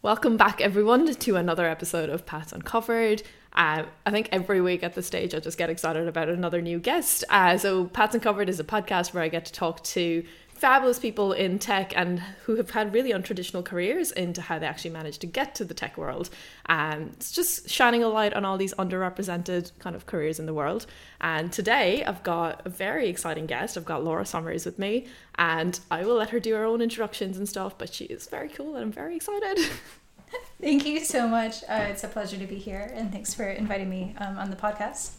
Welcome back, everyone, to another episode of Pats Uncovered. Uh, I think every week at this stage, I just get excited about another new guest. Uh, so, Pats Uncovered is a podcast where I get to talk to fabulous people in tech and who have had really untraditional careers into how they actually managed to get to the tech world. And it's just shining a light on all these underrepresented kind of careers in the world. And today I've got a very exciting guest. I've got Laura Summers with me, and I will let her do her own introductions and stuff, but she is very cool and I'm very excited. Thank you so much. Uh, it's a pleasure to be here, and thanks for inviting me um, on the podcast.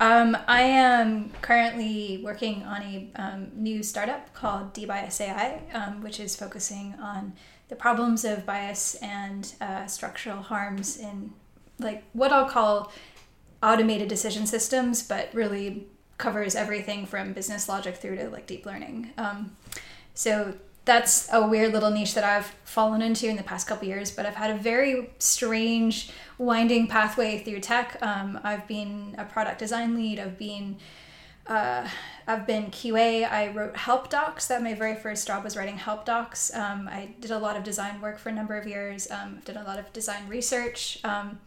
Um, I am currently working on a um, new startup called DBias AI, um, which is focusing on the problems of bias and uh, structural harms in like what I'll call automated decision systems, but really covers everything from business logic through to like deep learning. Um, so that's a weird little niche that I've fallen into in the past couple years, but I've had a very strange winding pathway through tech. Um, I've been a product design lead. I've been uh, I've been QA. I wrote help docs. That my very first job was writing help docs. Um, I did a lot of design work for a number of years. Um, did a lot of design research. Um,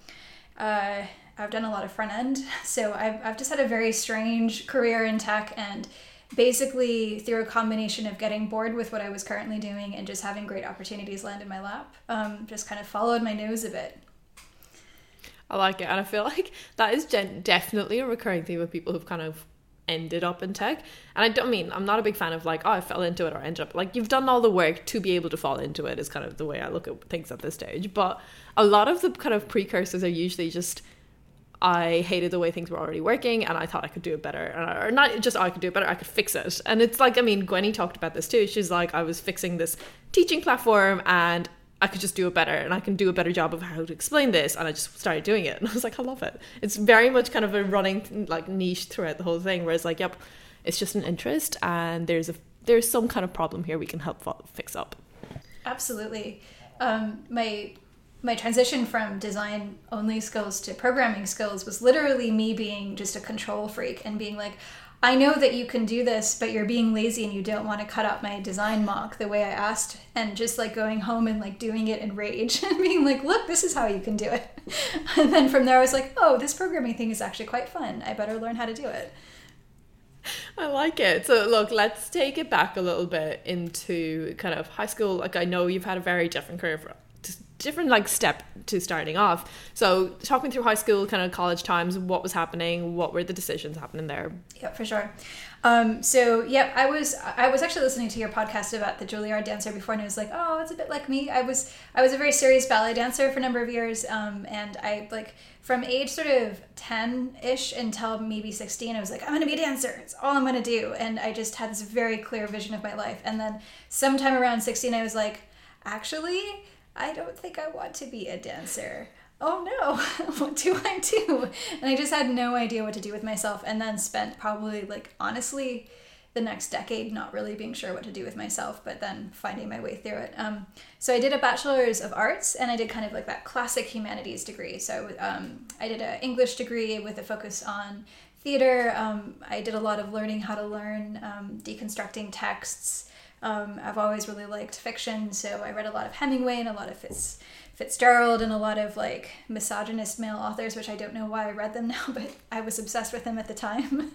uh, I've done a lot of front end. So I've, I've just had a very strange career in tech and basically through a combination of getting bored with what I was currently doing and just having great opportunities land in my lap, um, just kind of followed my nose a bit. I like it, and I feel like that is gen- definitely a recurring theme of people who've kind of ended up in tech. And I don't mean I'm not a big fan of like oh I fell into it or ended up like you've done all the work to be able to fall into it is kind of the way I look at things at this stage. But a lot of the kind of precursors are usually just I hated the way things were already working and I thought I could do it better. Or not just I could do it better, I could fix it. And it's like, I mean, Gwenny talked about this too. She's like, I was fixing this teaching platform and I could just do it better and I can do a better job of how to explain this. And I just started doing it. And I was like, I love it. It's very much kind of a running like niche throughout the whole thing where it's like, yep, it's just an interest and there's a there's some kind of problem here we can help fix up. Absolutely. Um, my my transition from design only skills to programming skills was literally me being just a control freak and being like, I know that you can do this, but you're being lazy and you don't want to cut out my design mock the way I asked, and just like going home and like doing it in rage and being like, look, this is how you can do it. And then from there, I was like, oh, this programming thing is actually quite fun. I better learn how to do it. I like it. So, look, let's take it back a little bit into kind of high school. Like, I know you've had a very different career different like step to starting off. So talk me through high school, kind of college times, what was happening, what were the decisions happening there? Yeah, for sure. Um, so yeah, I was I was actually listening to your podcast about the Juilliard dancer before, and I was like, oh, it's a bit like me. I was I was a very serious ballet dancer for a number of years, um, and I like from age sort of ten ish until maybe sixteen, I was like, I'm gonna be a dancer. It's all I'm gonna do, and I just had this very clear vision of my life. And then sometime around sixteen, I was like, actually I don't think I want to be a dancer. Oh no, what do I do? And I just had no idea what to do with myself, and then spent probably like honestly the next decade not really being sure what to do with myself, but then finding my way through it. Um, so I did a bachelor's of arts, and I did kind of like that classic humanities degree. So um, I did an English degree with a focus on theater. Um, I did a lot of learning how to learn, um, deconstructing texts. Um, I've always really liked fiction, so I read a lot of Hemingway and a lot of Fitz, Fitzgerald and a lot of like misogynist male authors, which I don't know why I read them now, but I was obsessed with them at the time.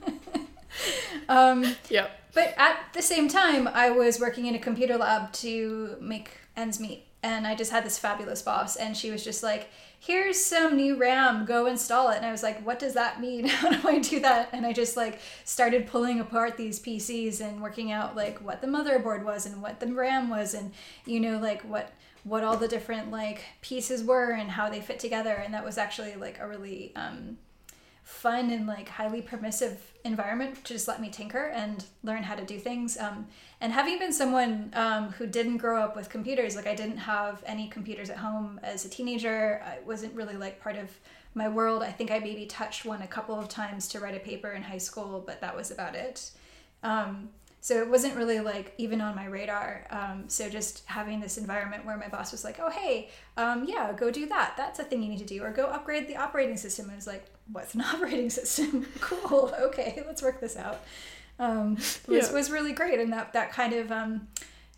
um, yeah. But at the same time, I was working in a computer lab to make ends meet, and I just had this fabulous boss, and she was just like, here's some new RAM, go install it. And I was like, what does that mean? How do I do that? And I just like started pulling apart these PCs and working out like what the motherboard was and what the RAM was and you know like what what all the different like pieces were and how they fit together and that was actually like a really um fun and like highly permissive environment to just let me tinker and learn how to do things. Um, and having been someone um, who didn't grow up with computers, like I didn't have any computers at home as a teenager, I wasn't really like part of my world. I think I maybe touched one a couple of times to write a paper in high school, but that was about it. Um, so it wasn't really like even on my radar. Um, so just having this environment where my boss was like, "Oh, hey, um, yeah, go do that. That's a thing you need to do, or go upgrade the operating system." And I was like, "What's an operating system? cool. Okay, let's work this out." Um, was yeah. was really great, and that that kind of um,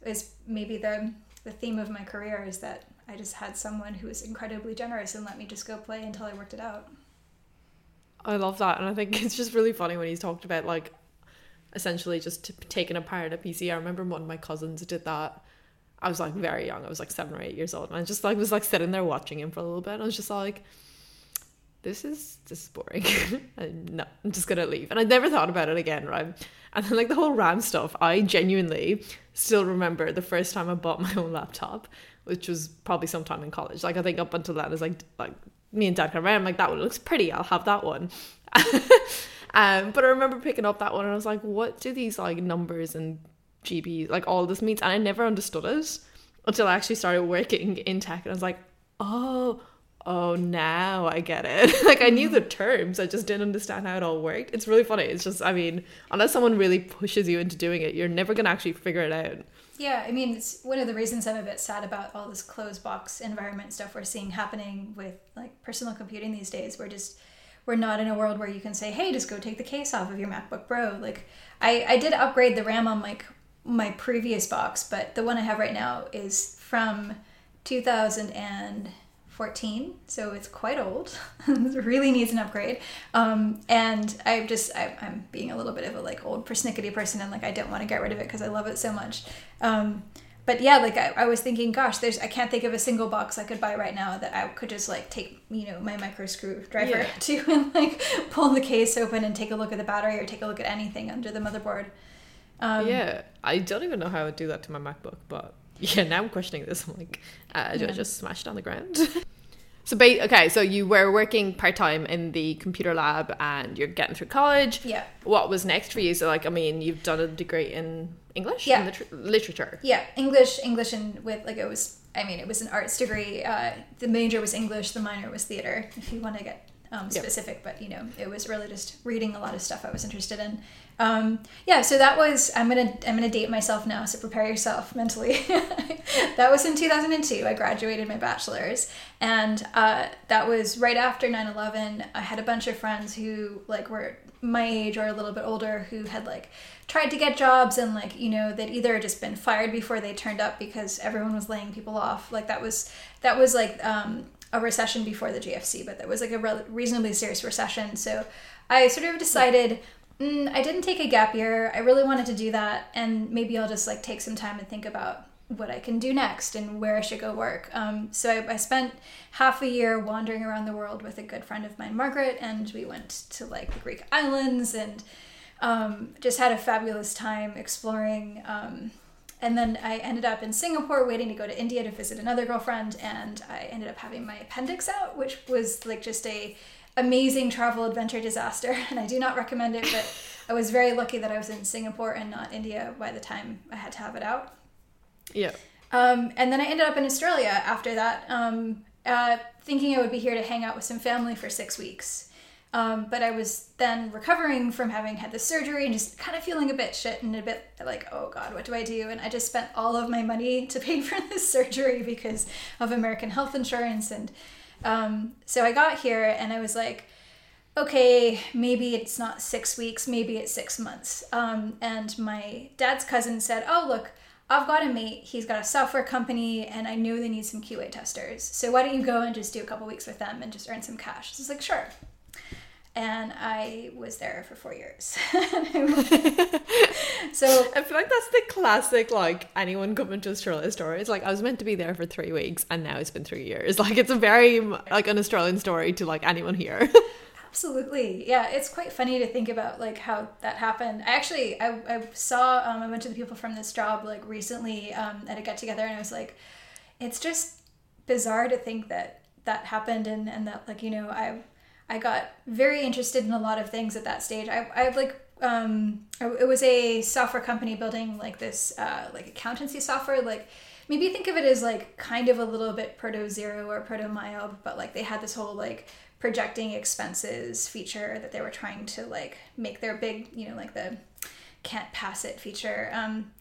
is maybe the the theme of my career is that I just had someone who was incredibly generous and let me just go play until I worked it out. I love that, and I think it's just really funny when he's talked about like essentially just t- taking apart a PC. I remember one of my cousins did that. I was like very young. I was like seven or eight years old, and I just like was like sitting there watching him for a little bit. And I was just like, "This is this is boring. No, I'm just gonna leave." And I never thought about it again, right? And then like the whole RAM stuff, I genuinely still remember the first time I bought my own laptop, which was probably sometime in college. Like I think up until that, is like like me and dad come around, I'm like that one looks pretty. I'll have that one. um, but I remember picking up that one and I was like, what do these like numbers and GB like all this means? And I never understood it until I actually started working in tech and I was like, oh, oh now I get it. like I knew the terms, I just didn't understand how it all worked. It's really funny. It's just I mean, unless someone really pushes you into doing it, you're never gonna actually figure it out. Yeah, I mean, it's one of the reasons I'm a bit sad about all this closed box environment stuff we're seeing happening with like personal computing these days. We're just we're not in a world where you can say, "Hey, just go take the case off of your MacBook Pro." Like, I I did upgrade the RAM on like my previous box, but the one I have right now is from 2000 and 14, so it's quite old. it really needs an upgrade. Um, and I just, I, am being a little bit of a like old persnickety person and like I don't want to get rid of it because I love it so much. Um, but yeah, like I, I was thinking, gosh, there's, I can't think of a single box I could buy right now that I could just like take, you know, my micro screwdriver yeah. to and like pull the case open and take a look at the battery or take a look at anything under the motherboard. Um, yeah, I don't even know how I would do that to my MacBook, but yeah, now I'm questioning this. I'm like, uh, do yeah. I just smash it on the ground? so, ba- okay, so you were working part time in the computer lab and you're getting through college. Yeah. What was next for you? So, like, I mean, you've done a degree in English? Yeah. Liter- literature? Yeah, English, English, and with, like, it was, I mean, it was an arts degree. Uh, the major was English, the minor was theater, if you want to get um, specific, yep. but you know, it was really just reading a lot of stuff I was interested in. Um, yeah, so that was I'm gonna I'm gonna date myself now, so prepare yourself mentally. that was in 2002. I graduated my bachelor's, and uh, that was right after 9/11. I had a bunch of friends who like were my age or a little bit older who had like tried to get jobs and like you know they'd either just been fired before they turned up because everyone was laying people off. Like that was that was like um, a recession before the GFC, but that was like a re- reasonably serious recession. So I sort of decided mm, I didn't take a gap year. I really wanted to do that, and maybe I'll just like take some time and think about what I can do next and where I should go work. Um, so I, I, spent half a year wandering around the world with a good friend of mine, Margaret, and we went to like the Greek islands and um, just had a fabulous time exploring. Um, and then I ended up in Singapore waiting to go to India to visit another girlfriend, and I ended up having my appendix out, which was like just a amazing travel adventure disaster, and I do not recommend it. But I was very lucky that I was in Singapore and not India by the time I had to have it out. Yeah. Um, and then I ended up in Australia after that, um, uh, thinking I would be here to hang out with some family for six weeks. Um, but I was then recovering from having had the surgery and just kind of feeling a bit shit and a bit like, oh God, what do I do? And I just spent all of my money to pay for this surgery because of American health insurance. And um, so I got here and I was like, okay, maybe it's not six weeks, maybe it's six months. Um, and my dad's cousin said, oh, look, I've got a mate, he's got a software company, and I know they need some QA testers. So why don't you go and just do a couple weeks with them and just earn some cash? So I was like, sure and I was there for four years. so I feel like that's the classic like anyone coming to Australia story. It's like I was meant to be there for three weeks and now it's been three years. Like it's a very like an Australian story to like anyone here. Absolutely, yeah. It's quite funny to think about like how that happened. I actually I, I saw um, I went to the people from this job like recently um, at a get together and I was like, it's just bizarre to think that that happened and and that like you know I I got very interested in a lot of things at that stage. I, I like um, it was a software company building like this uh, like accountancy software. Like maybe think of it as like kind of a little bit proto Xero or proto MYOB, but like they had this whole like projecting expenses feature that they were trying to like make their big you know like the can't pass it feature. Um,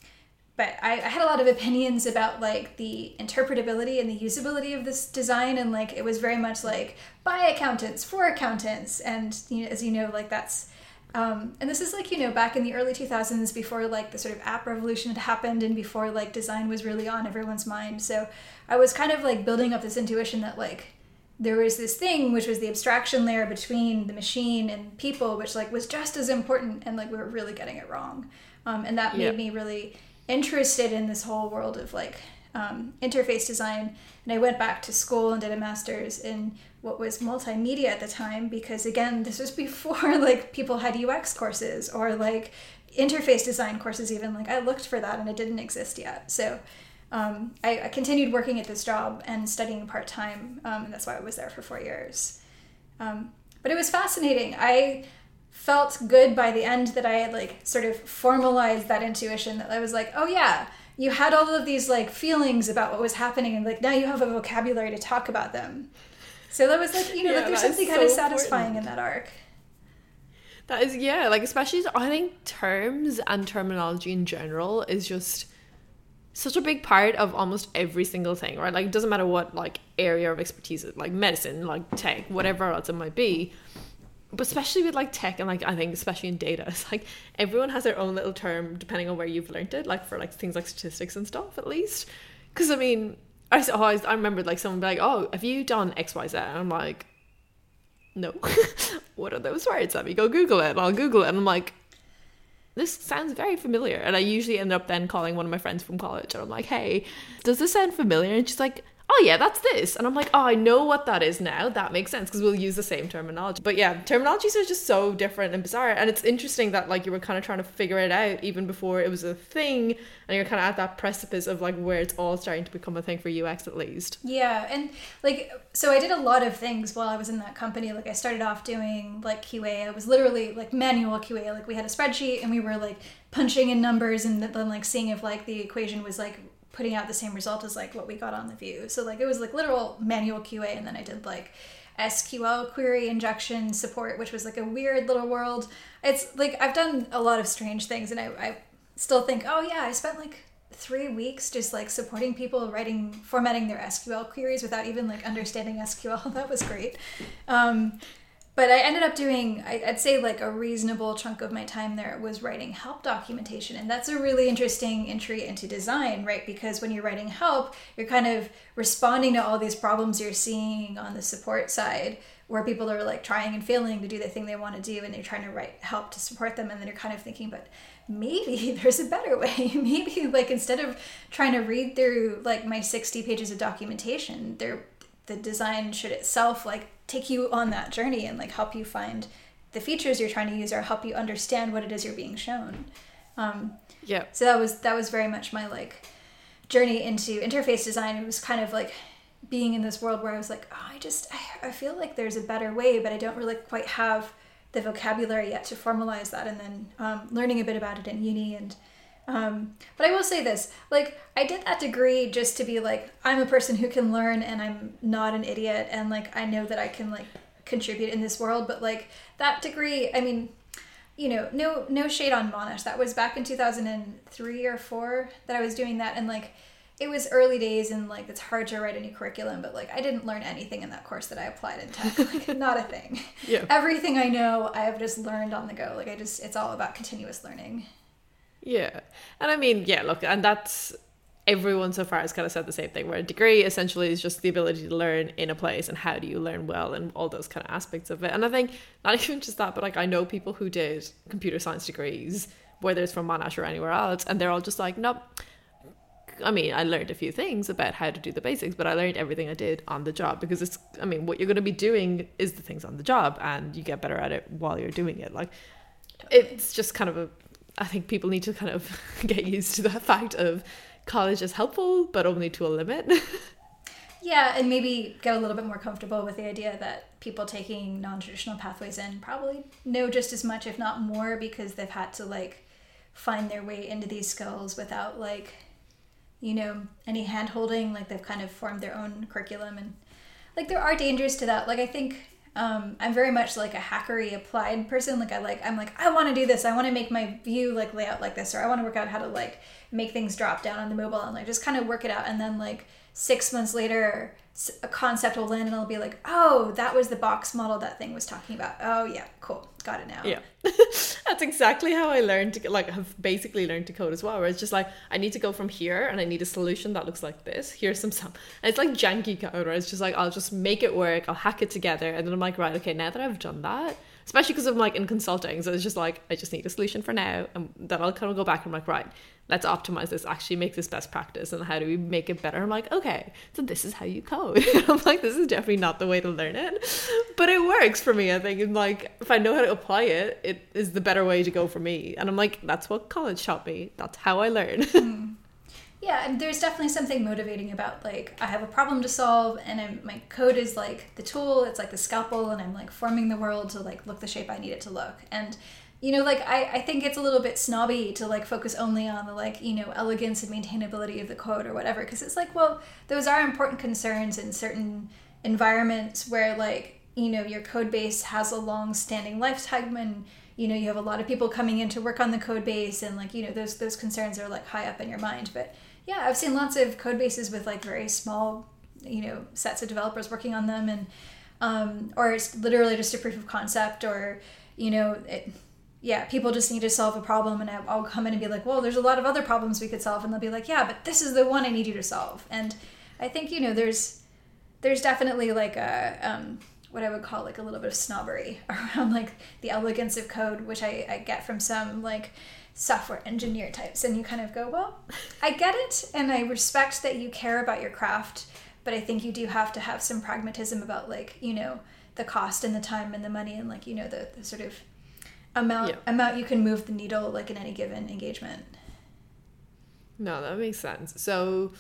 but I, I, had a lot of opinions about like the interpretability and the usability of this design and like it was very much like by accountants for accountants and you know, as you know like that's Um, and this is like, you know, back in the early 2000s before like the sort of app revolution had happened and before like design was really on everyone's mind. So I was kind of like building up this intuition that like there was this thing which was the abstraction layer between the machine and people, which like was just as important and like we were really getting it wrong. Um, and that made me really interested in this whole world of like um, interface design. And I went back to school and did a master's in what was multimedia at the time because again, this was before like people had UX courses or like interface design courses even like I looked for that and it didn't exist yet. So um, I, I continued working at this job and studying part time, um, and that's why I was there for four years. Um, but it was fascinating. I felt good by the end that I had like sort of formalized that intuition that I was like, oh yeah, you had all of these like feelings about what was happening, and like now you have a vocabulary to talk about them. So that was like you know Yeah, like there's something kind of satisfying important. in that arc. That is yeah, like especially I think terms and terminology in general is just such a big part of almost every single thing, right? Like it doesn't matter what like area of expertise like medicine, like tech, whatever else it might be. But especially with like tech and like I think especially in data, it's like everyone has their own little term depending on where you've learned it, like for like things like statistics and stuff at least. Because I mean, I always oh, I remember like someone be like, "Oh, have you done X Y Z?" And I'm like, "No, what are those words?" Let me go Google it. And I'll Google it, and I'm like, "This sounds very familiar." And I usually end up then calling one of my friends from college, and I'm like, "Hey, does this sound familiar?" And she's like. Oh yeah, that's this, and I'm like, oh, I know what that is now. That makes sense because we'll use the same terminology. But yeah, terminologies are just so different and bizarre, and it's interesting that like you were kind of trying to figure it out even before it was a thing, and you're kind of at that precipice of like where it's all starting to become a thing for UX at least. Yeah, and like so I did a lot of things while I was in that company. Like I started off doing like QA. I was literally like manual QA. Like we had a spreadsheet and we were like punching in numbers and then like seeing if like the equation was like putting out the same result as like what we got on the view. So like it was like literal manual QA and then I did like SQL query injection support, which was like a weird little world. It's like I've done a lot of strange things and I, I still think, oh yeah, I spent like three weeks just like supporting people writing formatting their SQL queries without even like understanding SQL. That was great. Um, but I ended up doing, I'd say, like a reasonable chunk of my time there was writing help documentation. And that's a really interesting entry into design, right? Because when you're writing help, you're kind of responding to all these problems you're seeing on the support side where people are like trying and failing to do the thing they want to do and they're trying to write help to support them. And then you're kind of thinking, but maybe there's a better way. maybe, like, instead of trying to read through like my 60 pages of documentation, there the design should itself like take you on that journey and like help you find the features you're trying to use or help you understand what it is you're being shown. Um, Yeah. so that was that was very much my like journey into interface design. It was kind of like being in this world where i was like oh, i just I, I feel like there's a better way but i don't really quite have the vocabulary yet to formalize that. And then um, learning a bit about it in uni and um, but I will say this, like I did that degree just to be like I'm a person who can learn and I'm not an idiot and like I know that I can like contribute in this world. But like that degree, I mean, you know, no no shade on Monash. That was back in 2003 or four that I was doing that, and like it was early days and like it's hard to write a new curriculum. But like I didn't learn anything in that course that I applied in tech. Like not a thing. Yeah. Everything I know, I have just learned on the go. Like I just, it's all about continuous learning. Yeah. And I mean, yeah, look, and that's everyone so far has kind of said the same thing where a degree essentially is just the ability to learn in a place and how do you learn well and all those kind of aspects of it. And I think not even just that, but like I know people who did computer science degrees, whether it's from Monash or anywhere else, and they're all just like, nope. I mean, I learned a few things about how to do the basics, but I learned everything I did on the job because it's, I mean, what you're going to be doing is the things on the job and you get better at it while you're doing it. Like, it's just kind of a, I think people need to kind of get used to that fact of college is helpful, but only to a limit. Yeah, and maybe get a little bit more comfortable with the idea that people taking non-traditional pathways in probably know just as much, if not more, because they've had to like find their way into these skills without like, you know, any hand holding. Like they've kind of formed their own curriculum, and like there are dangers to that. Like I think um, I'm very much like a hackery applied person. Like I like I'm like I want to do this. I want to make my view like layout like this, or I want to work out how to like make things drop down on the mobile and like just kind of work it out, and then like six months later a concept will land and I'll be like, oh, that was the box model that thing was talking about. Oh yeah, cool, got it now. Yeah. That's exactly how I learned to like have basically learned to code as well. Where it's just like I need to go from here and I need a solution that looks like this. Here's some some. And it's like janky code where it's just like I'll just make it work. I'll hack it together, and then I'm like, right, okay, now that I've done that, especially because I'm like in consulting, so it's just like I just need a solution for now, and then I'll kind of go back and I'm like, right, let's optimize this, actually make this best practice, and how do we make it better? I'm like, okay, so this is how you code. I'm like, this is definitely not the way to learn it, but it works for me. I think, and like if I know how to apply it, it is the better way to go for me. And I'm like, that's what college taught me. That's how I learn. Hmm. Yeah, there's definitely something motivating about like I have a problem to solve, and I'm, my code is like the tool. It's like the scalpel, and I'm like forming the world to like look the shape I need it to look. And you know, like I, I think it's a little bit snobby to like focus only on the like you know elegance and maintainability of the code or whatever, because it's like well those are important concerns in certain environments where like you know your code base has a long standing lifetime and you know you have a lot of people coming in to work on the code base and like you know those those concerns are like high up in your mind but yeah i've seen lots of code bases with like very small you know sets of developers working on them and um, or it's literally just a proof of concept or you know it, yeah people just need to solve a problem and i'll come in and be like well there's a lot of other problems we could solve. And they'll be like yeah but this is the one i need you to solve. And i think you know there's there's definitely like a um, what I would call like a little bit of snobbery around like the elegance of code, which I, I get from some like software engineer types. And you kind of go, well, I get it, and I respect that you care about your craft, but I think you do have to have some pragmatism about like you know the cost and the time and the money and like you know the, the sort of amount Yeah. amount you can move the needle like in any given engagement. No, that makes sense. So,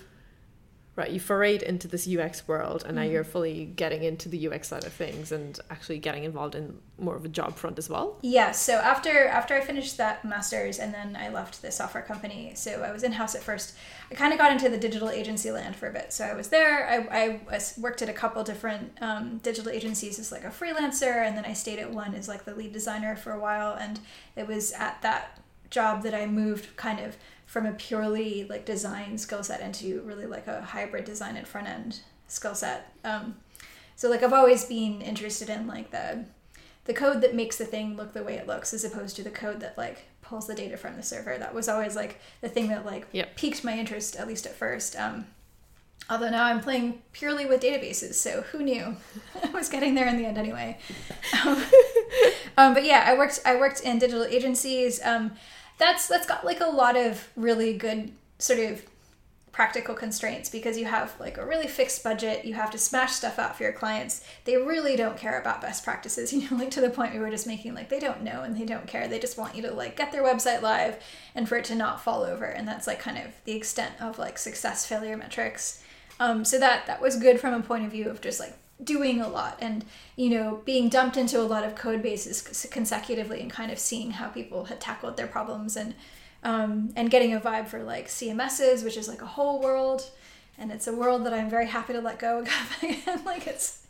right, you forayed into this UX world, and now Mm-hmm. you're fully getting into the UX side of things and actually getting involved in more of a job front as well. Yeah, so after after I finished that masters and then I left the software company, so I was in house at first. I kind of got into the digital agency land for a bit. So I was there. I, I worked at a couple different um, digital agencies as like a freelancer, and then I stayed at one as like the lead designer for a while. And it was at that job that I moved kind of from a purely like design skill set into really like a hybrid design and front end skill set. Um, so like I've always been interested in like the the code that makes the thing look the way it looks as opposed to the code that like pulls the data from the server. That was always like the thing that like Yep. piqued my interest at least at first. Um, although now i'm playing purely with databases so who knew? I was getting there in the end anyway. Um, um, but yeah i worked i worked in digital agencies. Um, that's that's got like a lot of really good sort of practical constraints because you have like a really fixed budget. You have to smash stuff out for your clients. They really don't care about best practices you know like to the point we were just making like they don't know and they don't care. They just want you to like get their website live and for it to not fall over. And that's like kind of the extent of like success failure metrics. Um, so that that was good from a point of view of just like doing a lot and you know being dumped into a lot of code bases consecutively and kind of seeing how people had tackled their problems and um, and getting a vibe for like CMSs, which is like a whole world, and it's a world that I'm very happy to let go of again. like it's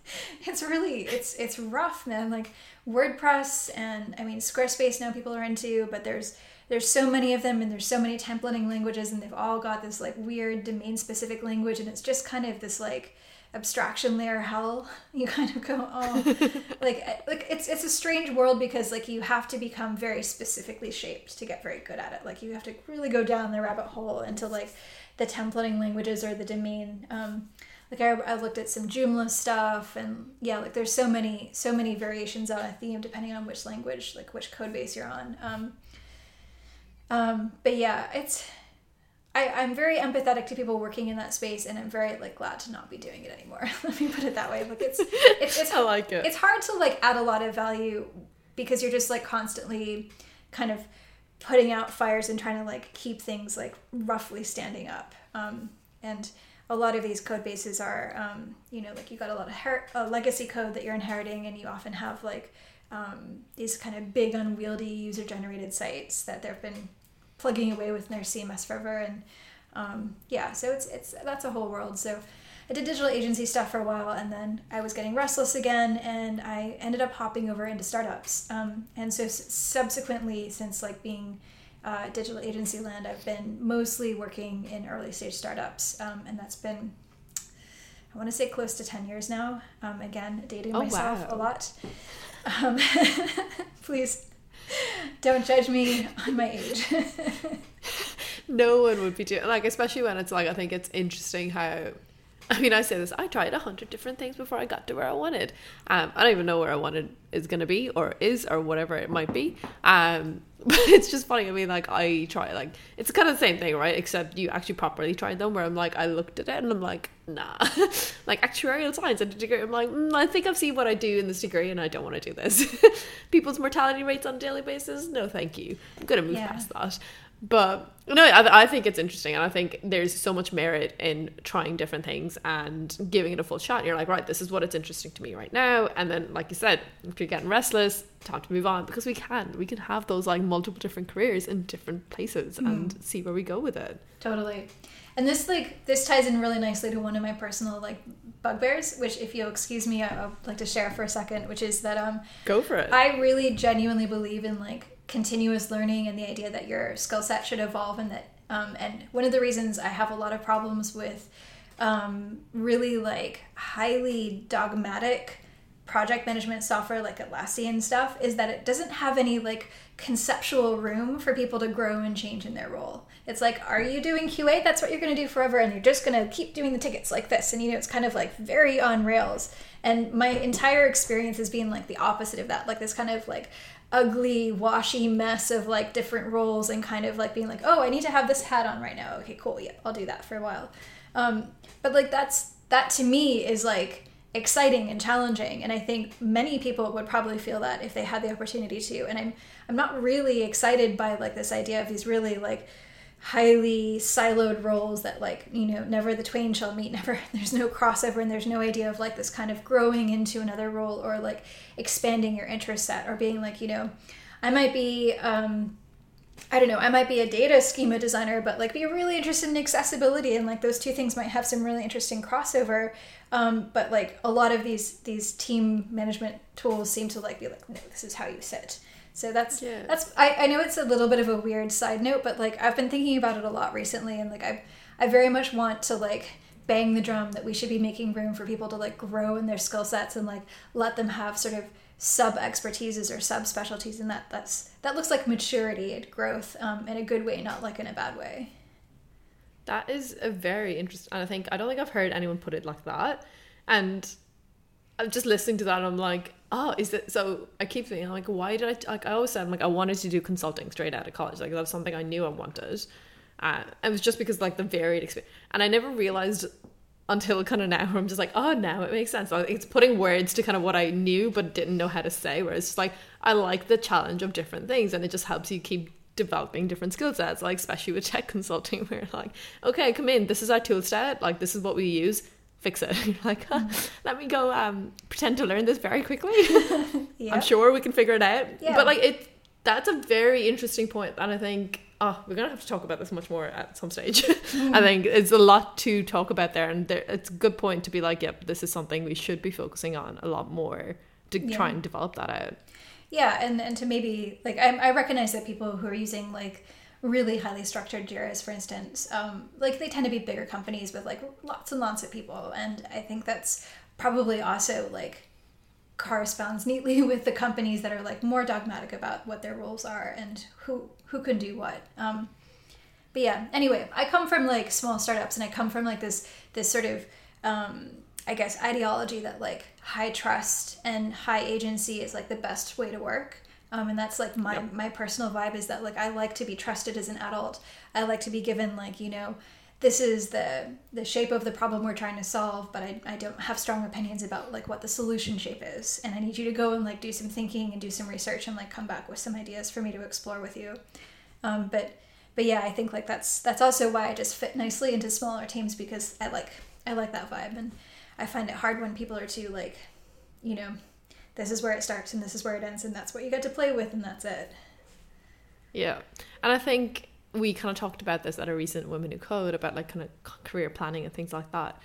it's really it's it's rough, man. Like WordPress and I mean Squarespace now people are into, but there's there's so many of them and there's so many templating languages and they've all got this like weird domain specific language and it's just kind of this like abstraction layer hell you kind of go oh. Like like it's it's a strange world because like you have to become very specifically shaped to get very good at it. Like you have to really go down the rabbit hole into like the templating languages or the domain. Um like I, I looked at some Joomla stuff and yeah like there's so many so many variations on a theme depending on which language like which code base you're on. Um um but yeah it's I, I'm very empathetic to people working in that space, and I'm very like glad to not be doing it anymore. Let me put it that way. Like it's it's it's, I like it. it's hard to like add a lot of value because you're just like constantly kind of putting out fires and trying to like keep things like roughly standing up. Um, and a lot of these code bases are, um, you know, like you got a lot of her- uh, legacy code that you're inheriting, and you often have like um, these kind of big unwieldy user generated sites that they've been plugging away with their CMS forever and um, yeah so it's it's that's a whole world so I did digital agency stuff for a while and then I was getting restless again and I ended up hopping over into startups um, and so s- subsequently since like being uh, digital agency land I've been mostly working in early stage startups um, and that's been I want to say close to 10 years now. Um, again, dating Oh, myself wow. a lot. Um, please don't judge me on my age. no one would be doing like especially when it's like i think it's interesting how i mean i say this i tried a hundred different things before i got to where i wanted. Um i don't even know where i wanted is going to be or is or whatever it might be. Um but it's just funny i mean like i try like it's kind of the same thing right? Except you actually properly tried them where i'm like i looked at it and i'm like nah. Like actuarial science and a degree i'm like mm, i think i've seen what i do in this degree and i don't want to do this. People's mortality rates on a daily basis? No thank you. I'm gonna move Yeah. past that. But no, I, I think it's interesting, and I think there's so much merit in trying different things and giving it a full shot. And you're like, right, this is what it's interesting to me right now, and then, like you said, if you're getting restless, time to move on. Because we can, we can have those like multiple different careers in different places and see where we go with it. Totally. And this like this ties in really nicely to one of my personal like bugbears, which if you'll excuse me, I- I'd like to share for a second, which is that um Go for it. I really genuinely believe in like continuous learning and the idea that your skill set should evolve and that um and one of the reasons I have a lot of problems with um really like highly dogmatic project management software like Atlassian stuff is that it doesn't have any like conceptual room for people to grow and change in their role. It's like, are you doing QA? That's what you're going to do forever, and you're just going to keep doing the tickets like this. And you know, it's kind of like very on rails. And my entire experience has been like the opposite of that, like this kind of like ugly, washy mess of like different roles and kind of like being like, oh, I need to have this hat on right now. Okay, cool. Yeah, I'll do that for a while. Um, but like that's that to me is like exciting and challenging and i think many people would probably feel that if they had the opportunity to and i'm i'm not really excited by like this idea of these really like highly siloed roles that like you know never the twain shall meet never there's no crossover and there's no idea of like this kind of growing into another role or like expanding your interest set or being like you know i might be um I don't know, I might be a data schema designer, but like be really interested in accessibility and like those two things might have some really interesting crossover. Um, but like a lot of these these team management tools seem to like be like, no, this is how you sit. So that's Yeah. that's I, I know it's a little bit of a weird side note, but like I've been thinking about it a lot recently and like I I very much want to like bang the drum that we should be making room for people to like grow in their skill sets and like let them have sort of sub expertises or sub specialties and that that's that looks like maturity and growth um, in a good way not like in a bad way That is a very interesting, and I think I don't think I've heard anyone put it like that. And I'm just listening to that, I'm like, oh, is it? So I keep thinking, like, why did I? Like, I always said, I'm like, I wanted to do consulting straight out of college. Like, that was something I knew I wanted. Uh, it was just because like the varied experience, and I never realized until kind of now where I'm just like, oh, now it makes sense. Like, It's putting words to kind of what I knew but didn't know how to say. Whereas it's like I like the challenge of different things, and it just helps you keep developing different skill sets. Like especially with tech consulting, where like, okay, come in. This is our tool set. Like this is what we use. Fix it. You're like, huh, let me go um, pretend to learn this very quickly. yeah I'm sure we can figure it out. Yeah. But like it, that's a very interesting point, and I think oh, we're gonna have to talk about this much more at some stage. I think it's a lot to talk about there, and there, it's a good point to be like, yep, this is something we should be focusing on a lot more to Yeah. try and develop that out. Yeah, and, and to maybe like I, I recognize that people who are using like really highly structured JIRAs, for instance, um, like they tend to be bigger companies with like lots and lots of people, and I think that's probably also like corresponds neatly with the companies that are like more dogmatic about what their roles are and who who can do what. Um, but yeah, anyway, I come from like small startups, and I come from like this this sort of um, I guess ideology that like high trust and high agency is like the best way to work. Um, and that's like my Yep. my personal vibe is that like I like to be trusted as an adult. I like to be given like you know this is the the shape of the problem we're trying to solve, but I, I don't have strong opinions about like what the solution shape is. And I need you to go and like do some thinking and do some research and like come back with some ideas for me to explore with you. Um, but but yeah, I think like that's that's also why I just fit nicely into smaller teams because I like I like that vibe and I find it hard when people are too like, you know, this is where it starts and this is where it ends and that's what you get to play with and that's it. Yeah, and I think we kind of talked about this at a recent Women Who Code about like kind of career planning and things like that.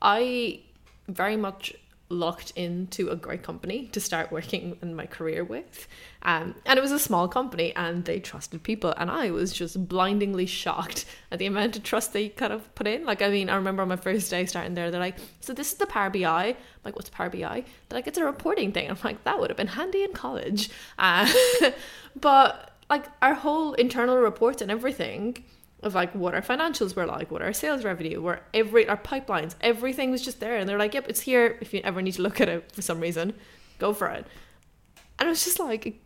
I very much locked into a great company to start working in my career with. Um, and it was a small company and they trusted people. And I was just blindingly shocked at the amount of trust they kind of put in. Like, I mean, I remember on my first day starting there, they're like, So this is the Power BI. I'm like, what's Power BI? They're like, It's a reporting thing. I'm like, That would have been handy in college. Uh, but like, our whole internal reports and everything of like what our financials were like, what our sales revenue were, every our pipelines, everything was just there. And they're like, yep, it's here. If you ever need to look at it for some reason, go for it. And it was just like,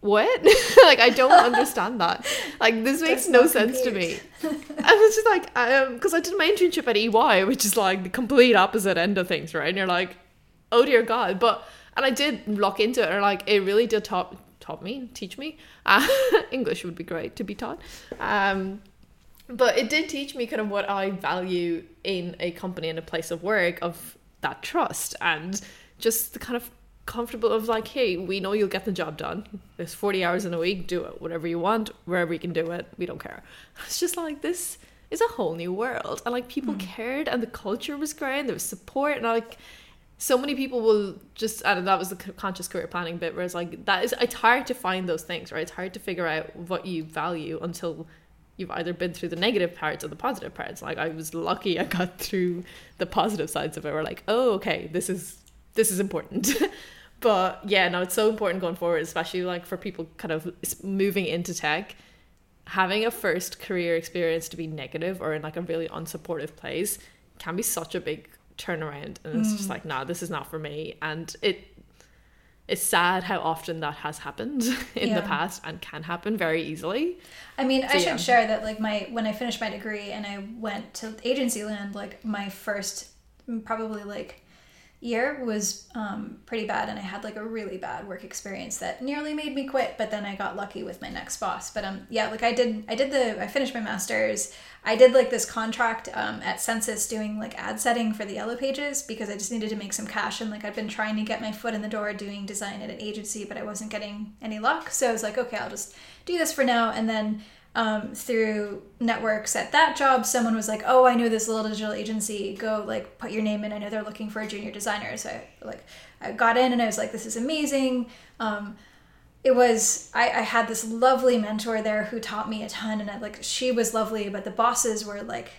what? like I don't understand that. Like this makes no sense to me. And I was just like, um, because I did my internship at EY, which is like the complete opposite end of things, right? And you're like, oh dear God, but and I did lock into it, and like it really did taught taught me, teach me. Uh, English would be great to be taught. Um, but it did teach me kind of what I value in a company and a place of work of that trust and just the kind of comfortable of like, hey, we know you'll get the job done. There's 40 hours in a week, do it whatever you want, wherever you can do it. We don't care. It's just like this is a whole new world. And like people mm. cared and the culture was great and there was support and like so many people will just and that was the conscious career planning bit where it's like that is it's hard to find those things right? It's hard to figure out what you value until you've either been through the negative parts or the positive parts. Like i was lucky i got through the positive sides of it we're like oh okay this is this is important. But yeah no it's so important going forward especially like for people kind of moving into tech. Having a first career experience to be negative or in like a really unsupportive place can be such a big turnaround and it's mm. just like nah this is not for me and it it's sad how often that has happened in yeah. the past and can happen very easily. I mean, so, I should yeah. share that like my when I finished my degree and I went to agency land, like my first probably like year was um, pretty bad and i had like a really bad work experience that nearly made me quit but then i got lucky with my next boss. But um yeah like i did i did the i finished my master's. I did like this contract um, at Sensis doing like ad setting for the yellow pages because i just needed to make some cash and like i've been trying to get my foot in the door doing design at an agency but i wasn't getting any luck. So i was like okay i'll just do this for now. And then um, through networks at that job, someone was like, "Oh, I know this little digital agency. Go like put your name in. I know they're looking for a junior designer." So I like I got in and I was like, "This is amazing." Um, it was I, I had this lovely mentor there who taught me a ton, and I like she was lovely, but the bosses were like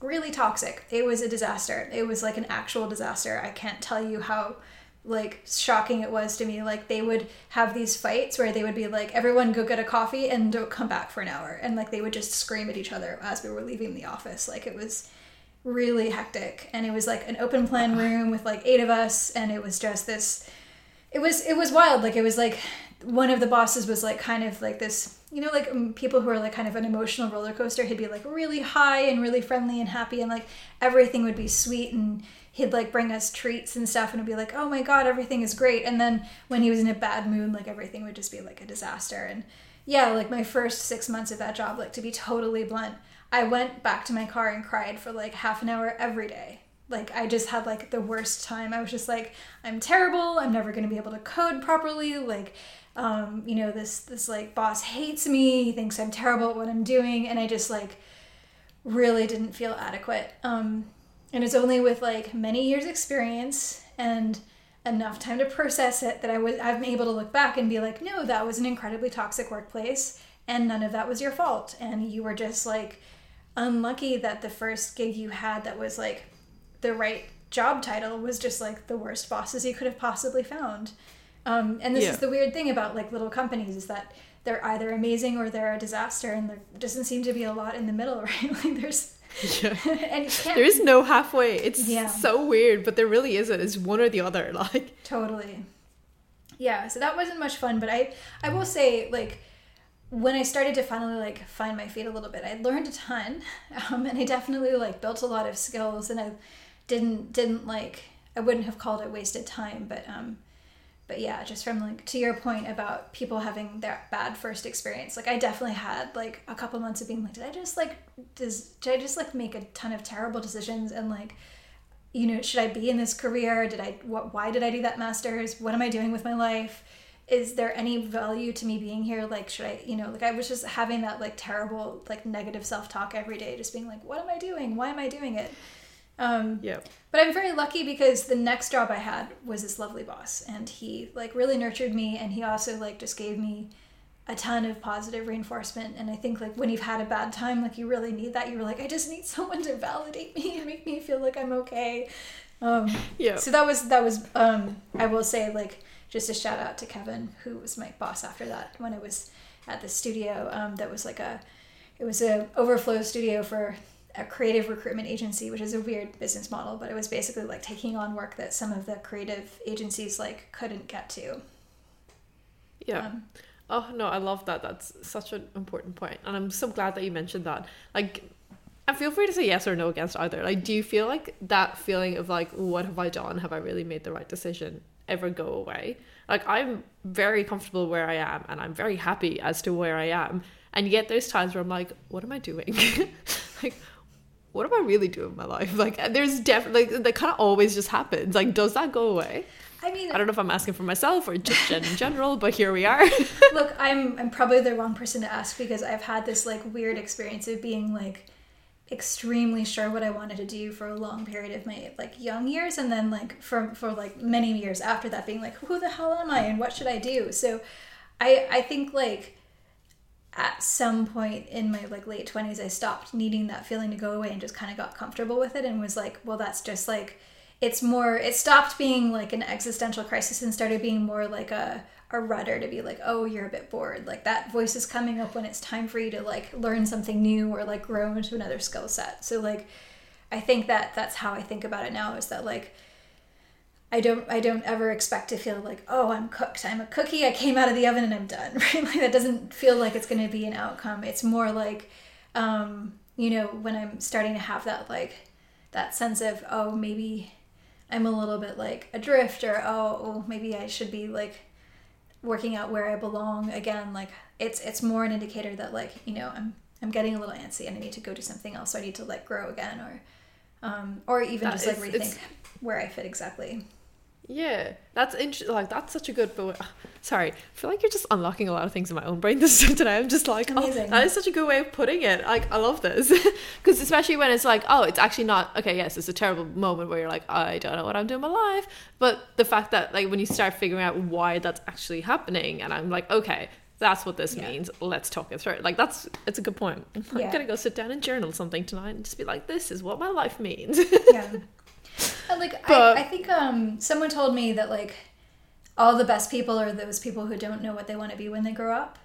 really toxic. It was a disaster. It was like an actual disaster. I can't tell you how like shocking it was to me like they would have these fights where they would be like everyone go get a coffee and don't come back for an hour. And like they would just scream at each other as we were leaving the office. Like it was really hectic. And it was like an open plan room with like eight of us. And it was just this it was it was wild. Like it was like one of the bosses was like kind of like this you know like um, people who are like kind of an emotional roller coaster. He'd be like really high and really friendly and happy. And like everything would be sweet and he'd like bring us treats and stuff and it'd be like oh my god everything is great. And then when he was in a bad mood like everything would just be like a disaster. And yeah like my first six months of that job like to be totally blunt i went back to my car and cried for like half an hour every day. Like i just had like the worst time. I was just like i'm terrible. I'm never going to be able to code properly. Like um, you know this this like boss hates me. He thinks i'm terrible at what i'm doing. And i just like really didn't feel adequate. Um, and it's only with like many years experience and enough time to process it that I was I'm able to look back and be like, no, that was an incredibly toxic workplace and none of that was your fault. And you were just like unlucky that the first gig you had that was like the right job title was just like the worst bosses you could have possibly found. Um, and this yeah. is the weird thing about like little companies is that they're either amazing or they're a disaster, and there doesn't seem to be a lot in the middle, right? like there's yeah. and there is no halfway. It's yeah. so weird, but there really isn't. It's one or the other. Like totally. Yeah. So that wasn't much fun, but I I will say like when I started to finally like find my feet a little bit, I learned a ton, um, and I definitely like built a lot of skills, and I didn't didn't like I wouldn't have called it wasted time, but um, but yeah, just from like to your point about people having their bad first experience, like I definitely had like a couple months of being like, did I just like does did I just like make a ton of terrible decisions and like you know should I be in this career? Did I what why did I do that masters? What am I doing with my life? Is there any value to me being here? Like should I you know like I was just having that like terrible like negative self talk every day, just being like, what am I doing? Why am I doing it? Um, Yeah. but I'm very lucky because the next job I had was this lovely boss, and he like really nurtured me, and he also like just gave me a ton of positive reinforcement. And I think like when you've had a bad time, like you really need that. You're like, I just need someone to validate me and make me feel like I'm okay. Um, Yeah. so that was that was um, I will say like just a shout out to Kevin who was my boss after that when I was at the studio. Um, that was like a it was a overflow studio for a creative recruitment agency, which is a weird business model, but it was basically like taking on work that some of the creative agencies like couldn't get to. Yeah. Um, Oh no, I love that. That's such an important point, and I'm so glad that you mentioned that. Like, and feel free to say yes or no against either. Like, do you feel like that feeling of like, what have I done? Have I really made the right decision? Ever go away? Like, I'm very comfortable where I am, and I'm very happy as to where I am. And yet, there's times where I'm like, what am I doing? like, what am I really doing in my life? Like, there's definitely like, that kind of always just happens. Like, does that go away? I mean, I don't know if I'm asking for myself or just in general, but here we are. look, I'm I'm probably the wrong person to ask because I've had this like weird experience of being like extremely sure what I wanted to do for a long period of my like young years and then like for for like many years after that being like who the hell am I and what should I do? So I I think like at some point in my like late 20s I stopped needing that feeling to go away and just kind of got comfortable with it and was like well that's just like it's more it stopped being like an existential crisis and started being more like a a rudder to be like oh you're a bit bored. Like that voice is coming up when it's time for you to like learn something new or like grow into another skill set. So like i think that that's how i think about it now is that like I don't I don't ever expect to feel like, oh, I'm cooked. I'm a cookie. I came out of the oven and I'm done. Right? Like that doesn't feel like it's going to be an outcome. It's more like um, you know, when I'm starting to have that like that sense of, oh, maybe I'm a little bit like adrift or oh, oh, maybe I should be like working out where I belong again. Like it's it's more an indicator that like, you know, I'm I'm getting a little antsy and I need to go do something else. So I need to like grow again or um, or even That just like rethink where I fit exactly. Yeah, that's interesting. Like that's such a good. But sorry, I feel like you're just unlocking a lot of things in my own brain this today. I'm just like, oh, Amazing. that is such a good way of putting it. Like I love this because especially when it's like, oh, it's actually not okay. Yes, it's a terrible moment where you're like, I don't know what I'm doing in my life. But the fact that like when you start figuring out why that's actually happening, and I'm like, okay. That's what this Yeah. means. Let's talk it through. Like that's it's a good point. I'm Yeah. gonna go sit down and journal something tonight and just be like, this is what my life means. yeah. And like But- I, I think um someone told me that like all the best people are those people who don't know what they want to be when they grow up.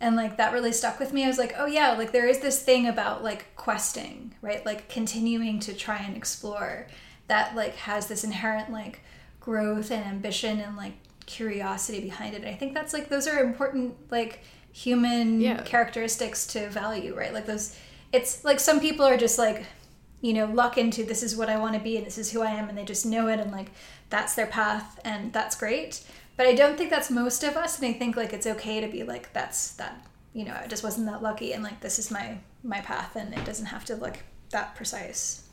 And like that really stuck with me. I was like, oh yeah, like there is this thing about like questing, right? Like continuing to try and explore that like has this inherent like growth and ambition and like curiosity behind it. And I think that's like those are important like human Yeah. characteristics to value, right? Like those it's like some people are just like you know lock into this is what i want to be and this is who i am and they just know it and like that's their path and that's great but i don't think that's most of us and i think like it's okay to be like that's that you know i just wasn't that lucky and like this is my my path and it doesn't have to look that precise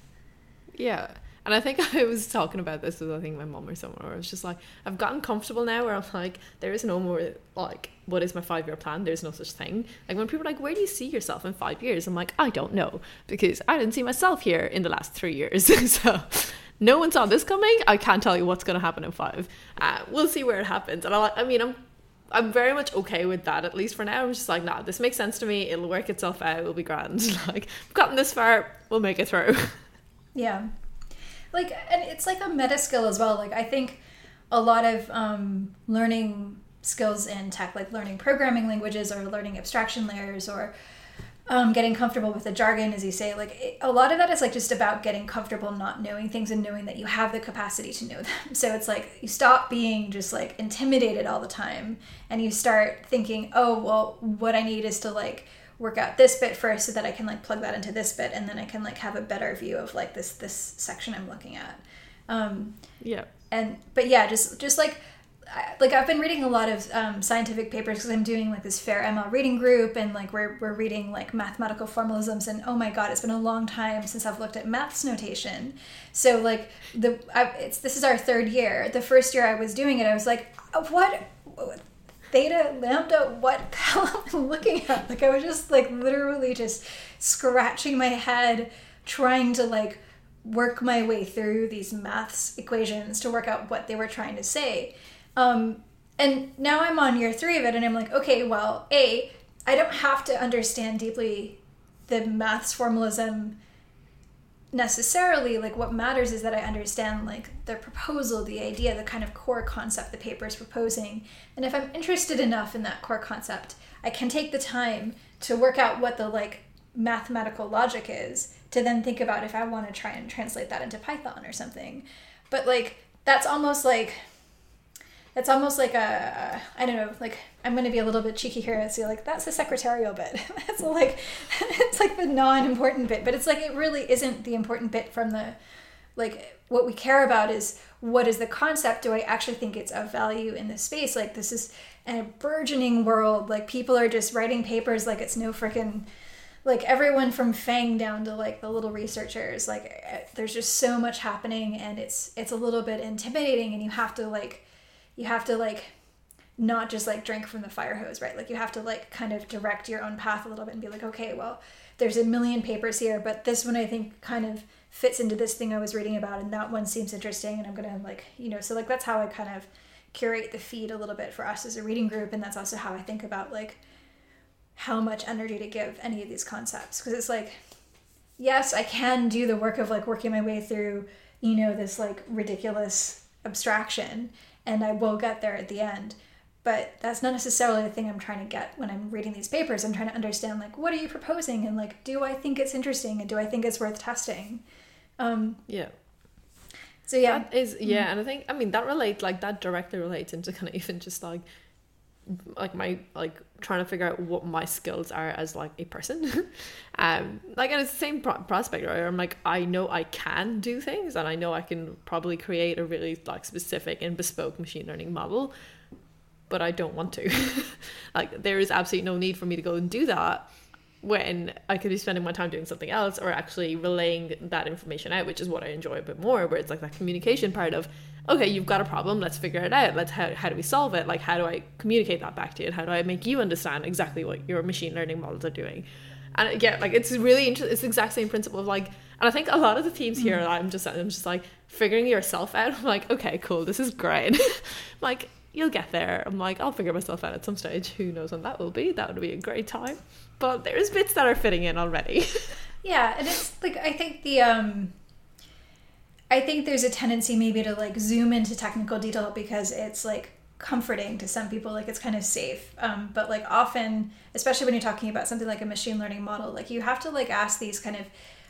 Yeah. And I think I was talking about this with I think my mom or someone I was just like, I've gotten comfortable now where I'm like, there is no more like, what is my five year plan? There's no such thing. Like when people are like, where do you see yourself in five years? I'm like, I don't know because I didn't see myself here in the last three years. so no one saw this coming. I can't tell you what's going to happen in five. Uh, we'll see where it happens. And I, I mean, I'm I'm very much okay with that, at least for now. I'm just like, nah, this makes sense to me. It'll work itself out. It'll be grand. Like, we've gotten this far. We'll make it through. Yeah. Like, and it's like a meta skill as well. Like, I think a lot of um, learning skills in tech, like learning programming languages or learning abstraction layers or um, getting comfortable with the jargon, as you say, like it, a lot of that is like just about getting comfortable not knowing things and knowing that you have the capacity to know them. So it's like you stop being just like intimidated all the time and you start thinking, oh, well, what I need is to like work out this bit first so that I can like plug that into this bit and then I can like have a better view of like this this section I'm looking at. Um, yeah. and but yeah just just like I- like i've been reading a lot of um, scientific papers because i'm doing like this fair ml reading group and like we're, we're reading like mathematical formalisms and oh my god it's been a long time since i've looked at maths notation so like the I, it's this is our third year the first year i was doing it i was like "Uh, what theta lambda what the hell am i looking at like i was just like literally just scratching my head trying to like work my way through these maths equations to work out what they were trying to say. Um, and now I'm on year three of it, and I'm like, okay, well, A, I don't have to understand deeply the maths formalism necessarily like what matters is that i understand like the proposal the idea the kind of core concept the paper is proposing. And if i'm interested enough in that core concept i can take the time to work out what the like mathematical logic is to then think about if i want to try and translate that into python or something. But like that's almost like it's almost like a I don't know, like I'm going to be a little bit cheeky here and say like that's the secretarial bit. that's like it's like the non-important bit, but it's like it really isn't the important bit from the like what we care about is what is the concept? Do I actually think it's of value in this space? Like this is a burgeoning world. Like people are just writing papers like it's no freaking like everyone from FAANG down to like the little researchers. Like eh, there's just so much happening and it's it's a little bit intimidating and you have to like you have to like not just like drink from the fire hose, right? Like you have to like kind of direct your own path a little bit and be like, okay, well, there's a million papers here, but this one I think kind of fits into this thing I was reading about, and that one seems interesting, and I'm gonna like, you know, so like that's how I kind of curate the feed a little bit for us as a reading group, and that's also how I think about like how much energy to give any of these concepts because it's like, yes, I can do the work of like working my way through, you know, this like ridiculous abstraction and I will get there at the end. But that's not necessarily the thing I'm trying to get when I'm reading these papers. I'm trying to understand like what are you proposing and like do I think it's interesting and do I think it's worth testing? Um, yeah. So yeah, that is yeah, mm-hmm. and I think I mean that relates like that directly relates into kind of even just like like my like trying to figure out what my skills are as like a person. Um like and it's the same pro- prospect right? I'm like i know i can do things and i know i can probably create a really like specific and bespoke machine learning model but i don't want to. Like there is absolutely no need for me to go and do that when I could be spending my time doing something else or actually relaying that information out, which is what I enjoy a bit more, where it's like that communication part of, okay, you've got a problem, let's figure it out. Let's how, how do we solve it? Like how do I communicate that back to you? And how do I make you understand exactly what your machine learning models are doing? And yeah, like it's really interesting. It's the exact same principle of like, and I think a lot of the themes here, mm. I'm just I'm just like figuring yourself out. I'm like, okay, cool, this is great. like you'll get there. I'm like, I'll figure myself out at some stage. Who knows when that will be? That would be a great time but there's bits that are fitting in already. yeah, and it's like I think the um I think there's a tendency maybe to like zoom into technical detail because it's like comforting to some people like it's kind of safe. Um, but like often especially when you're talking about something like a machine learning model like you have to like ask these kind of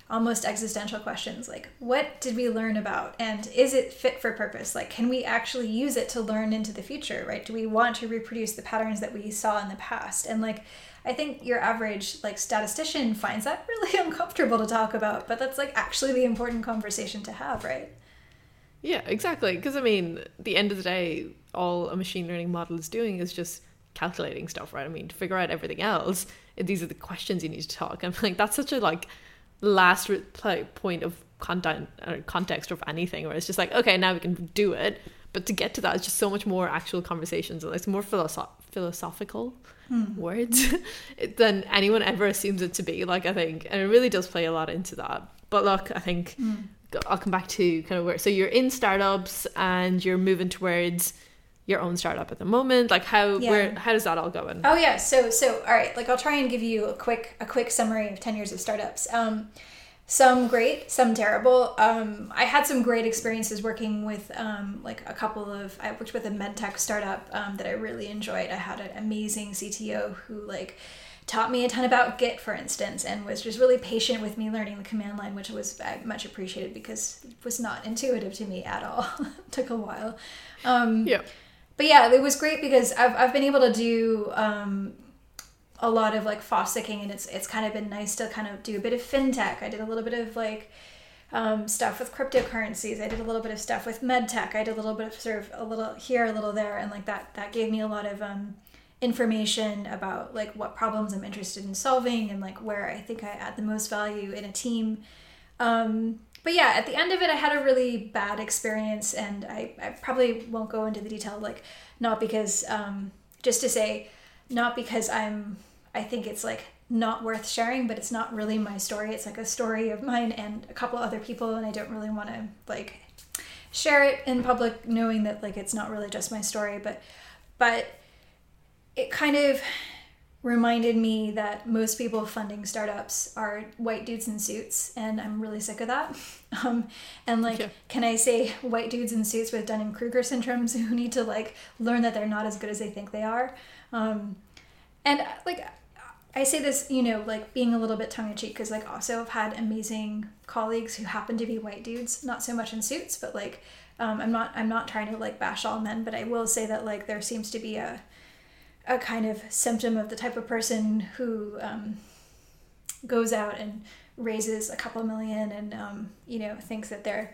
almost existential questions like what did we learn about? And is it fit for purpose? Like can we actually use it to learn into the future right? Do we want to reproduce the patterns that we saw in the past? And like I think your average like statistician finds that really uncomfortable to talk about, but that's like actually the important conversation to have, right? Yeah, exactly. Because I mean, the end of the day, all a machine learning model is doing is just calculating stuff, right? I mean, to figure out everything else, these are the questions you need to talk. I'm like, that's such a like last point of content or uh, context of anything, where it's just like, okay, now we can do it. But to get to that, it's just so much more actual conversations it's more philosoph- philosophical mm. words than anyone ever assumes it to be. Like I think, and it really does play a lot into that. But look, I think mm. I'll come back to kind of where. So you're in startups and you're moving towards your own startup at the moment like how yeah. where how does that all go in oh yeah so so all right like i'll try and give you a quick a quick summary of 10 years of startups um some great, some terrible. Um, I had some great experiences working with um, like a couple of. I worked with a medtech startup um, that I really enjoyed. I had an amazing CTO who like taught me a ton about Git, for instance, and was just really patient with me learning the command line, which was much appreciated because it was not intuitive to me at all. Took a while. Um, yeah. But yeah, it was great because I've, I've been able to do um, a lot of like fossicking and it's it's kind of been nice to kind of do a bit of fintech. I did a little bit of like um, stuff with cryptocurrencies. I did a little bit of stuff with medtech. I did a little bit of sort of a little here, a little there, and like that that gave me a lot of um, information about like what problems I'm interested in solving and like where I think I add the most value in a team. Um, but yeah, at the end of it, I had a really bad experience, and I, I probably won't go into the detail, like not because um, just to say not because I'm I think it's like not worth sharing, but it's not really my story. It's like a story of mine and a couple other people, and I don't really want to like share it in public, knowing that like it's not really just my story. But but it kind of reminded me that most people funding startups are white dudes in suits, and I'm really sick of that. Um, and like, yeah. can I say white dudes in suits with Dunning Kruger syndromes who need to like learn that they're not as good as they think they are? Um, and like, I say this, you know, like being a little bit tongue in cheek because, like, also I've had amazing colleagues who happen to be white dudes, not so much in suits, but like, um, I'm not, I'm not trying to like bash all men, but I will say that like there seems to be a, a kind of symptom of the type of person who um, goes out and raises a couple million and um, you know thinks that they're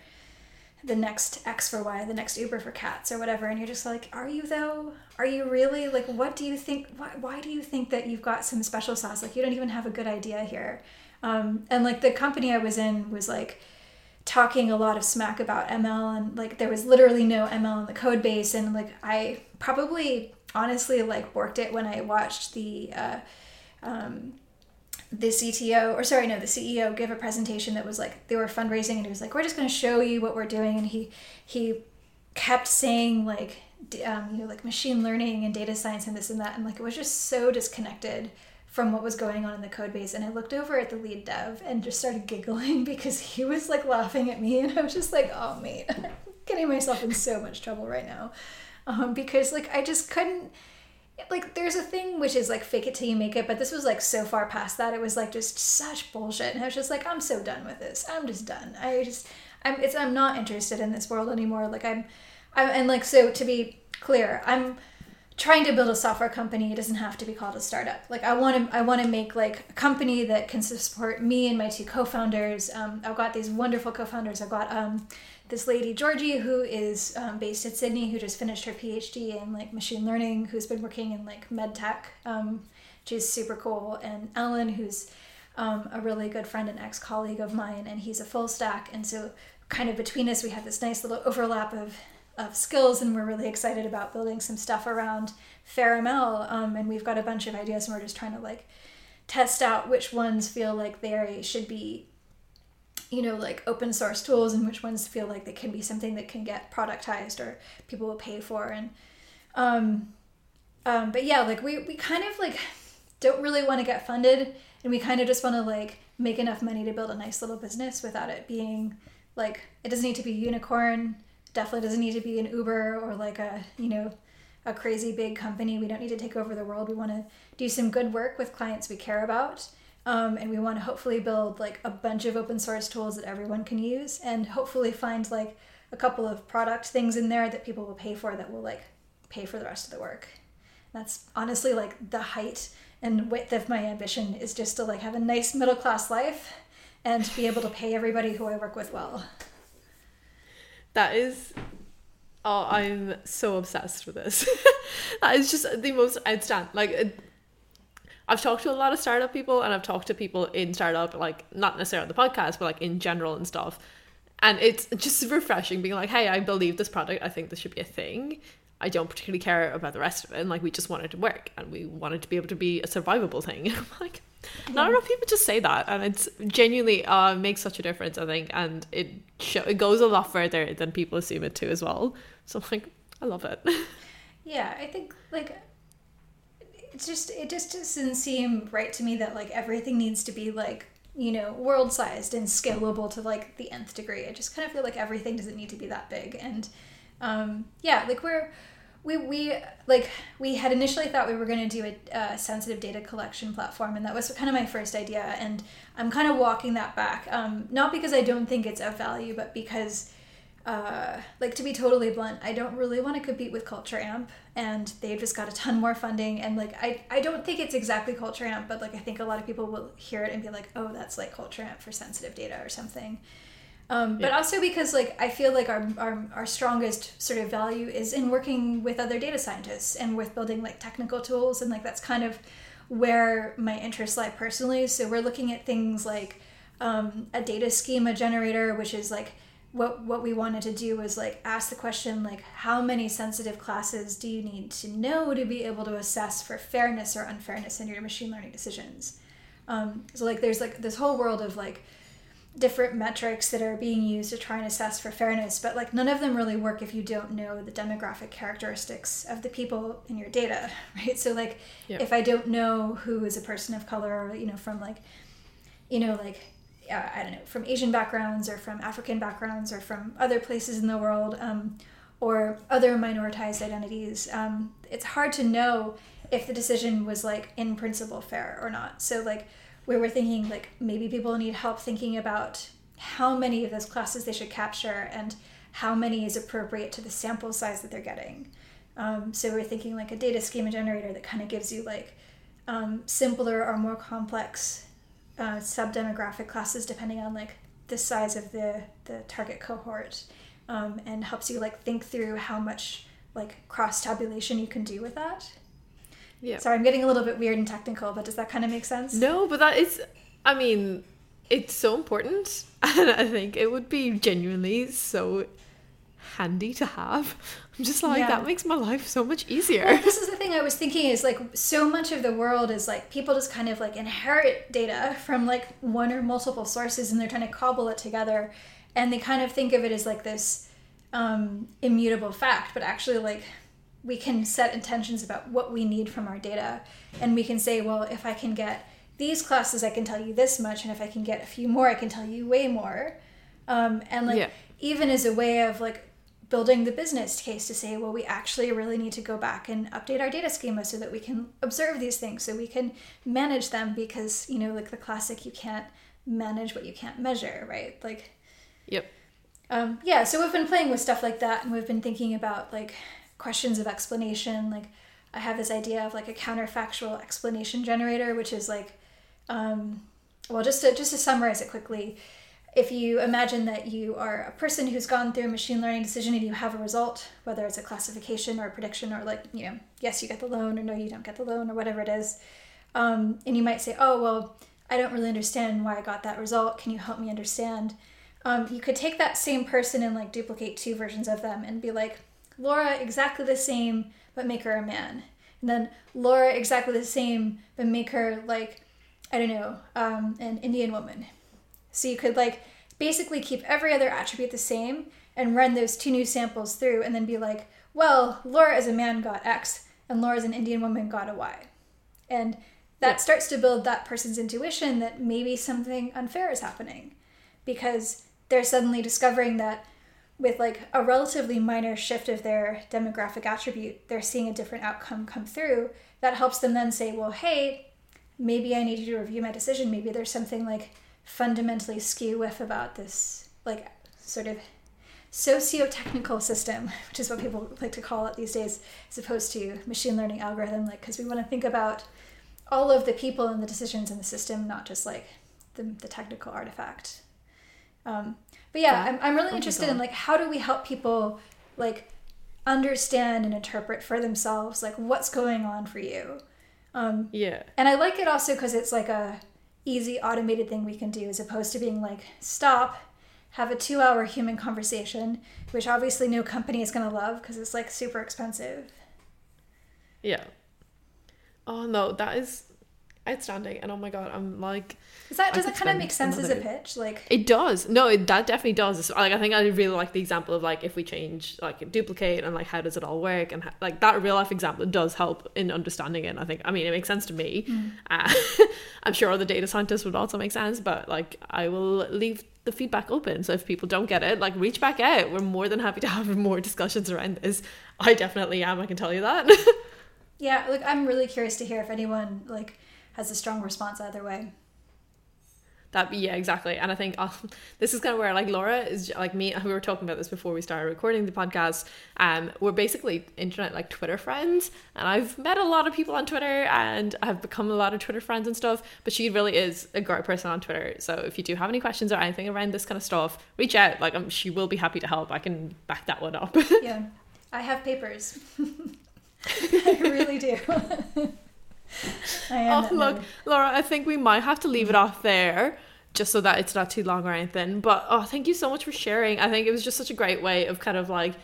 the next X for Y, the next Uber for cats or whatever, and you're just like, are you though? Are you really? Like, what do you think? Why, why do you think that you've got some special sauce? Like, you don't even have a good idea here. Um, and like the company I was in was like talking a lot of smack about ML, and like there was literally no ML in the code base, and like I probably honestly like worked it when I watched the uh, um, the CTO or sorry no the CEO gave a presentation that was like they were fundraising and he was like we're just going to show you what we're doing and he he kept saying like um, you know like machine learning and data science and this and that and like it was just so disconnected from what was going on in the code base and I looked over at the lead dev and just started giggling because he was like laughing at me and I was just like oh mate I'm getting myself in so much trouble right now. Um, because like I just couldn't like there's a thing which is like fake it till you make it but this was like so far past that it was like just such bullshit. And i was just like i'm so done with this. I'm just done. I just i'm it's i'm not interested in this world anymore. Like i'm i'm and like so to be clear i'm trying to build a software company. It doesn't have to be called a startup. Like i want to i want to make like a company that can support me and my two co-founders. Um, i've got these wonderful co-founders. I've got um, this lady Georgie who is um, based at Sydney who just finished her PhD in like machine learning who's been working in like med tech um, she's super cool. And Alan who's um, a really good friend and ex-colleague of mine and he's a full stack. And so kind of between us we have this nice little overlap of of skills and we're really excited about building some stuff around FairML um, and we've got a bunch of ideas and we're just trying to like test out which ones feel like they should be you know like open source tools and which ones feel like they can be something that can get productized or people will pay for. And um um but yeah like we we kind of like don't really want to get funded and we kind of just want to like make enough money to build a nice little business without it being like it doesn't need to be unicorn definitely doesn't need to be an uber or like a you know a crazy big company. We don't need to take over the world. We want to do some good work with clients we care about um, and we want to hopefully build like a bunch of open source tools that everyone can use and hopefully find like a couple of product things in there that people will pay for that will like pay for the rest of the work. That's honestly like the height and width of my ambition is just to like have a nice middle class life and be able to pay everybody who i work with well. That is oh i'm so obsessed with this. That is just the most outstanding like I've talked to a lot of startup people and I've talked to people in startup, like not necessarily on the podcast, but like in general and stuff. And it's just refreshing being like, hey, I believe this product. I think this should be a thing. I don't particularly care about the rest of it. And like, we just want it to work and we want it to be able to be a survivable thing. And I'm like, yeah. not enough people just say that. And it's genuinely uh, makes such a difference, I think. And it, show, it goes a lot further than people assume it to as well. So I'm like, I love it. Yeah, I think like it's just it just doesn't seem right to me that like everything needs to be like you know world sized and scalable to like the nth degree. I just kind of feel like everything doesn't need to be that big. And um yeah like we're we we like we had initially thought we were going to do a, a sensitive data collection platform and that was kind of my first idea. And i'm kind of walking that back um not because i don't think it's of value but because uh, like to be totally blunt, I don't really want to compete with Culture Amp, and they've just got a ton more funding. And like, I I don't think it's exactly Culture Amp, but like I think a lot of people will hear it and be like, oh, that's like Culture Amp for sensitive data or something. Um, but yeah. also because like I feel like our, our our strongest sort of value is in working with other data scientists and with building like technical tools, and like that's kind of where my interests lie personally. So we're looking at things like um, a data schema generator, which is like what what we wanted to do was like ask the question like how many sensitive classes do you need to know to be able to assess for fairness or unfairness in your machine learning decisions Um, so like there's like this whole world of like different metrics that are being used to try and assess for fairness, but like none of them really work if you don't know the demographic characteristics of the people in your data, right? So like Yeah. if I don't know who is a person of color, or, you know, from like, you know, like uh, I don't know, from Asian backgrounds or from African backgrounds or from other places in the world, um, or other minoritized identities, um, it's hard to know if the decision was like in principle fair or not. So like we were thinking like maybe people need help thinking about how many of those classes they should capture and how many is appropriate to the sample size that they're getting. Um, so we're thinking like a data schema generator that kind of gives you like um, simpler or more complex uh, sub-demographic classes depending on like the size of the the target cohort um, and helps you like think through how much like cross tabulation you can do with that Yeah. sorry i'm getting a little bit weird and technical but does that kind of make sense No, but that is, I mean, it's so important. And I think it would be genuinely so handy to have. I'm just like, Yeah. that makes my life so much easier. well, this is thing I was thinking is like so much of the world is like people just kind of like inherit data from like one or multiple sources and they're trying to cobble it together and they kind of think of it as like this um, immutable fact, but actually like we can set intentions about what we need from our data and we can say, well, if I can get these classes, I can tell you this much, and if I can get a few more, I can tell you way more. Um, and like Yeah. even as a way of like building the business case to say, well, we actually really need to go back and update our data schema so that we can observe these things, so we can manage them because, you know, like the classic, you can't manage what you can't measure, right? Like, Yep. um, yeah, so we've been playing with stuff like that and we've been thinking about like questions of explanation. Like, I have this idea of like a counterfactual explanation generator, which is like, um, well, just to, just to summarize it quickly, if you imagine that you are a person who's gone through a machine learning decision and you have a result, whether it's a classification or a prediction or like, you know, yes, you get the loan or no, you don't get the loan or whatever it is. Um, and you might say, oh, well, I don't really understand why I got that result. Can you help me understand? Um, you could take that same person and like duplicate two versions of them and be like, Laura, exactly the same, but make her a man. And then Laura, exactly the same, but make her like, I don't know, um, an Indian woman. So you could like basically keep every other attribute the same and run those two new samples through and then be like, well, Laura as a man got X and Laura as an Indian woman got a Y. And that Yeah. starts to build that person's intuition that maybe something unfair is happening because they're suddenly discovering that with like a relatively minor shift of their demographic attribute, they're seeing a different outcome come through. That helps them then say, well, hey, maybe I need you to review my decision. Maybe there's something like fundamentally skew with about this, like sort of socio-technical system, which is what people like to call it these days, as opposed to machine learning algorithm. Like, because we want to think about all of the people and the decisions in the system, not just like the, the technical artifact. Um, but yeah, Yeah. I'm, I'm really Oh interested in like how do we help people like understand and interpret for themselves like what's going on for you. Um, Yeah. and I like it also because it's like a easy automated thing we can do as opposed to being like stop, have a two hour human conversation, which obviously no company is gonna love because it's like super expensive. Yeah. Oh no, that is outstanding. And oh my god, I'm like Does that does that kind of make sense as a pitch? Like It does. No, it, that definitely does. It's, like I think I really like the example of like if we change like duplicate and like how does it all work and how, like that real life example does help in understanding it. I think I mean it makes sense to me. Uh, I'm sure other data scientists would also make sense, but like I will leave the feedback open. So if people don't get it, like reach back out. We're more than happy to have more discussions around this. I definitely am. I can tell you that. yeah, like I'm really curious to hear if anyone like has a strong response either way. That yeah, exactly. And I think uh, this is kind of where like Laura is like me. We were talking about this before we started recording the podcast. Um, we're basically internet like Twitter friends, and I've met a lot of people on Twitter, and I've become a lot of Twitter friends and stuff. But she really is a great person on Twitter. So if you do have any questions or anything around this kind of stuff, reach out. Like um, she will be happy to help. I can back that one up. Yeah, I have papers. I really do. Oh, look. Laura, I think we might have to leave it off there just so that it's not too long or anything. But oh, thank you so much for sharing. I think it was just such a great way of kind of like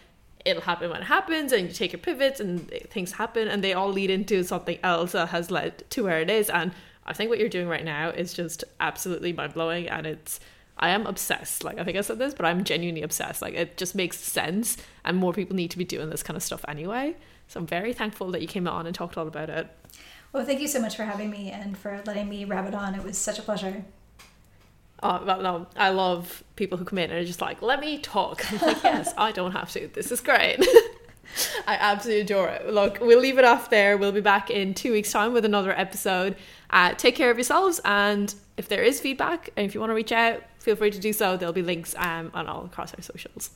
it'll happen when it happens and you take your pivots and things happen and they all lead into something else that has led to where it is and I think what you're doing right now is just absolutely mind blowing, and it's. I am obsessed. Like I think I said this, but I'm genuinely obsessed. Like it just makes sense, and more people need to be doing this kind of stuff anyway. So I'm very thankful that you came on and talked all about it. Well, thank you so much for having me and for letting me rabbit on. It was such a pleasure. Oh, no, I love people who come in and are just like, let me talk. I'm like, yes, I don't have to. This is great. I absolutely adore it. Look, we'll leave it off there. We'll be back in two weeks' time with another episode. Uh, take care of yourselves, and if there is feedback, and if you want to reach out, feel free to do so. There'll be links um, on all across our socials.